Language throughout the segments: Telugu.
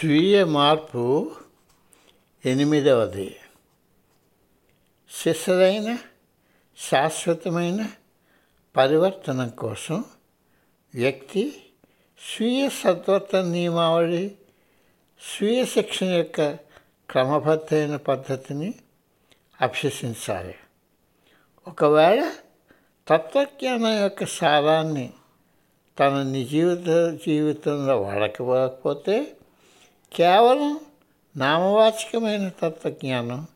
స్వీయ మార్పు ఎనిమిదవది. శిశులైన శాశ్వతమైన పరివర్తనం కోసం వ్యక్తి స్వీయ సద్వర్తన నియమావళి స్వీయ శిక్షణ యొక్క క్రమబద్ధమైన పద్ధతిని అభ్యసించాలి. ఒకవేళ తత్వజ్ఞానం యొక్క సారాన్ని తన నిజీవిత జీవితంలో వాడకపోతే కేవలం నామవాచకమైన తత్వజ్ఞానం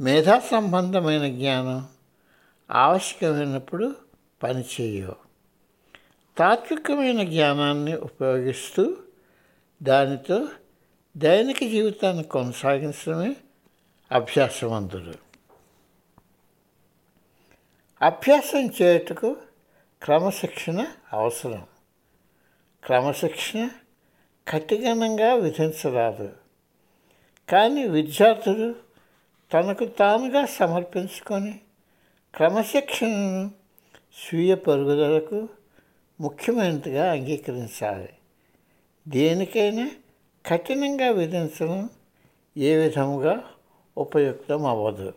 మేధా సంబంధమైన జ్ఞానం ఆవశ్యకమైనప్పుడు పనిచేయవు. తాత్వికమైన జ్ఞానాన్ని ఉపయోగిస్తూ దానితో దైనిక జీవితాన్ని కొనసాగించడమే అభ్యాసవంతుడు. అభ్యాసం చేయుటకు క్రమశిక్షణ అవసరం. క్రమశిక్షణ కఠినంగా విధించరాదు. కానీ విద్యార్థులు తనకు తానుగా సమర్పించుకొని క్రమశిక్షణను స్వీయ పరుగుదలకు ముఖ్యమైనదిగా అంగీకరించాలి. దేనికైనా కఠినంగా విధించడం ఏ విధముగా ఉపయుక్తం అవ్వదు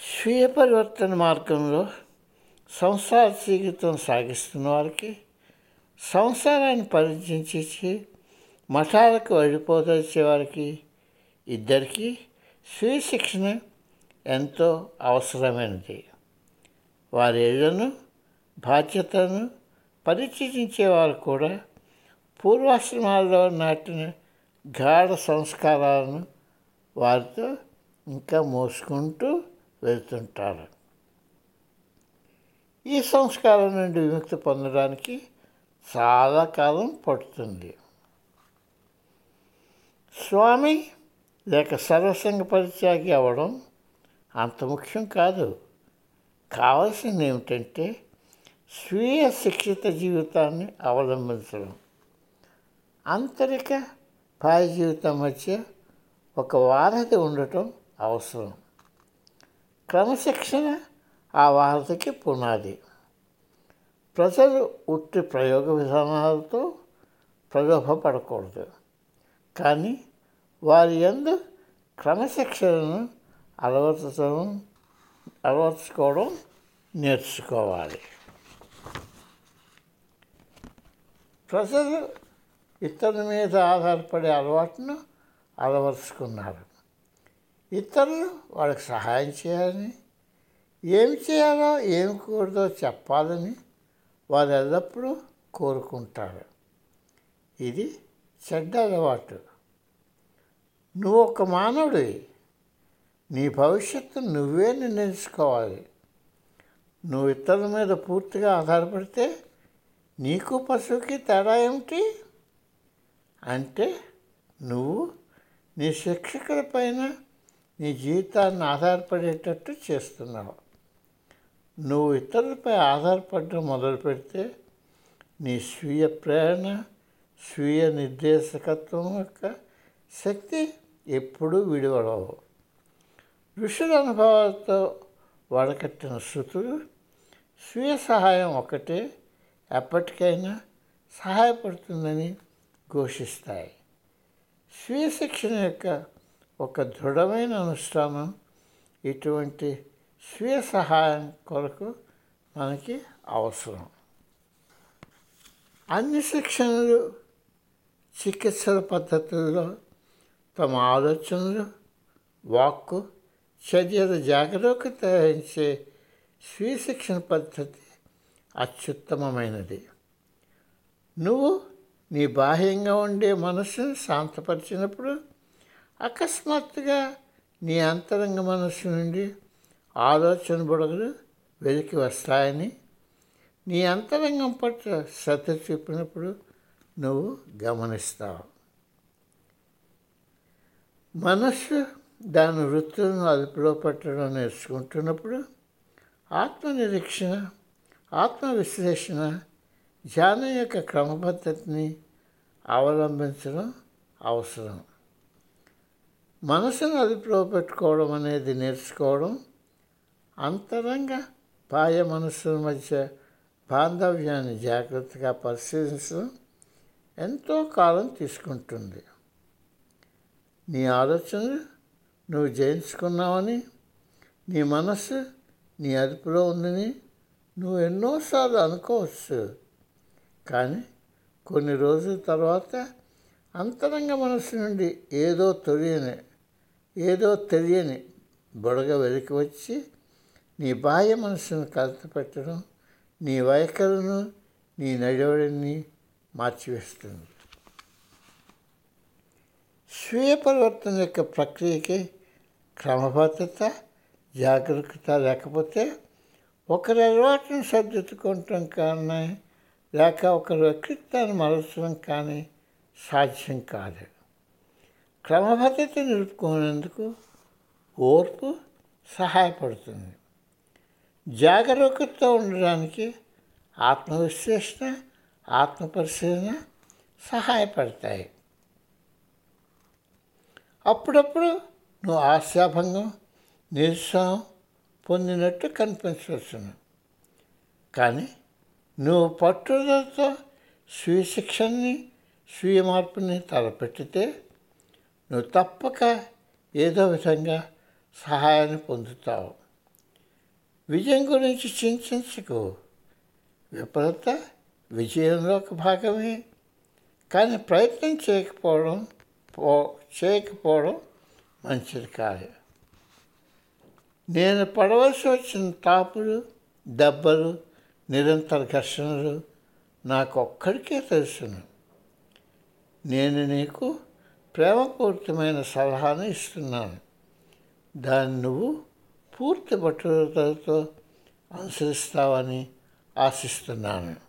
స్వీయ పరివర్తన మార్గంలో సంసార జీవితం సాగిస్తున్న వారికి సంసారాన్ని పరిచయించి మఠాలకు వెళ్ళిపోదలిచే వారికి ఇద్దరికీ స్వీయ శిక్షణ ఎంతో అవసరమైనది. వారి ఇళ్ళను బాధ్యతను పరిచయించేవారు కూడా పూర్వాశ్రమాల్లో నాటిన గాఢ సంస్కారాలను వారితో ఇంకా మోసుకుంటూ వెళ్తుంటారు. ఈ సంస్కారం నుండి విముక్తి పొందడానికి చాలా కాలం పడుతుంది. స్వామి లేక సర్వసంగ పరిత్యాగి అవ్వడం అంత ముఖ్యం కాదు. కావాల్సింది ఏమిటంటే స్వీయ శిక్షిత జీవితాన్ని అవలంబించడం. ఆంతరిక పాయ జీవితం మధ్య ఒక వారధి ఉండటం అవసరం. క్రమశిక్షణ ఆ వారధికి పునాది. ప్రజలు ఉట్టి ప్రయోగ విధానాలతో ప్రలోభపడకూడదు కానీ వారి ఎందు క్రమశిక్షణను అలవర్చడం అలవర్చుకోవడం నేర్చుకోవాలి. ప్రజలు ఇతరుల మీద ఆధారపడే అలవాటును అలవర్చుకున్నారు. ఇతరులు వాళ్ళకి సహాయం చేయాలని ఏమి చేయాలో ఏమి కూడదో చెప్పాలని వారు ఎల్లప్పుడూ కోరుకుంటారు. ఇది చెడ్డ అలవాటు. నువ్వు ఒక మానవుడివి నీ భవిష్యత్తు నువ్వే నిర్ణయించుకోవాలి. నువ్వు ఇతరుల మీద పూర్తిగా ఆధారపడితే నీకు పశువుకి తేడా ఏమిటి? అంటే నువ్వు నీ శిక్షకుల పైన నీ జీవితాన్ని ఆధారపడేటట్టు చేస్తున్నావు. నువ్వు ఇతరులపై ఆధారపడడం మొదలు పెడితే నీ స్వీయ ప్రేరణ స్వీయ నిర్దేశకత్వం యొక్క శక్తి ఎప్పుడూ విడివడవు. ఋషుల అనుభవాలతో వడకట్టిన శృతులు స్వీయ సహాయం ఒకటే ఎప్పటికైనా సహాయపడుతుందని ఘోషిస్తాయి. స్వీయ శిక్షణ యొక్క ఒక దృఢమైన అనుష్ఠానం ఇటువంటి స్వీయ సహాయం కొరకు మనకి అవసరం. అన్ని శిక్షణలు చికిత్సల పద్ధతుల్లో తమ ఆలోచనలు వాక్కు చర్యల జాగరూకత వహించే స్వీయ శిక్షణ పద్ధతి అత్యుత్తమమైనది. నువ్వు నీ బాహ్యంగా ఉండే మనస్సును శాంతపరిచినప్పుడు అకస్మాత్తుగా నీ అంతరంగ మనస్సు నుండి ఆలోచన బుడగలు వెలికి వస్తాయని. నీ అంతరంగం పట్ల శ్రద్ధ చూపినప్పుడు నువ్వు గమనిస్తావు. మనస్సు దాని వృత్తులను అదుపులో పట్టడం నేర్చుకుంటున్నప్పుడు ఆత్మనిరీక్షణ ఆత్మవిశ్లేషణ ధ్యానం యొక్క క్రమపద్ధతిని అవలంబించడం అవసరం. మనసును అదుపులో పెట్టుకోవడం అనేది నేర్చుకోవడం అంతరంగ బాహ్య మనస్సుల మధ్య బాంధవ్యాన్ని జాగ్రత్తగా పరిశీలించడం ఎంతో కాలం తీసుకుంటుంది. నీ ఆలోచనలు నువ్వు జయించుకున్నావని నీ మనస్సు నీ అదుపులో ఉందని నువ్వు ఎన్నోసార్లు అనుకోవచ్చు. కానీ కొన్ని రోజుల తర్వాత అంతరంగ మనసు నుండి ఏదో తెలియని ఏదో తెలియని బుడగ వెలికి వచ్చి నీ బాహ్య మనసును కలతపెట్టడం నీ వైఖరును నీ నడవడిని మార్చివేస్తుంది. స్వీయ పరివర్తన యొక్క ప్రక్రియకి క్రమబద్ధత జాగ్రత్త లేకపోతే ఒకరి అలవాటును సర్దిద్దుకోవటం కానీ లేక ఒకరి వ్యక్తిత్వాన్ని మరచడం కానీ సాధ్యం కాదు. క్రమబద్ధత నిలుపుకునేందుకు ఓర్పు సహాయపడుతుంది. జాగరూకతతో ఉండడానికి ఆత్మవిశ్లేషణ ఆత్మపరిశీలన సహాయపడతాయి. అప్పుడప్పుడు నువ్వు ఆశాభంగం నిరుత్సాహం పొందినట్టు కనిపించవచ్చును. కానీ నువ్వు పట్టుదలతో స్వీయ శిక్షణని స్వీయ మార్పుని తలపెట్టితే నువ్వు తప్పక ఏదో విధంగా సహాయాన్ని పొందుతావు. విజయం గురించి చింతించకు. విఫలత విజయంలో ఒక భాగమే. కానీ ప్రయత్నం చేయకపోవడం పో చేయకపోవడం మంచిది కాదు. నేను పడవలసి వచ్చిన తాపులు దెబ్బలు నిరంతర ఘర్షణలు నాకు ఒక్కడికే తెలుసును. నేను నీకు ప్రేమపూరితమైన సలహాను ఇస్తున్నాను. దాన్ని నువ్వు పూర్తి పట్టుదలతో అనుసరిస్తావని ఆశిస్తున్నాను.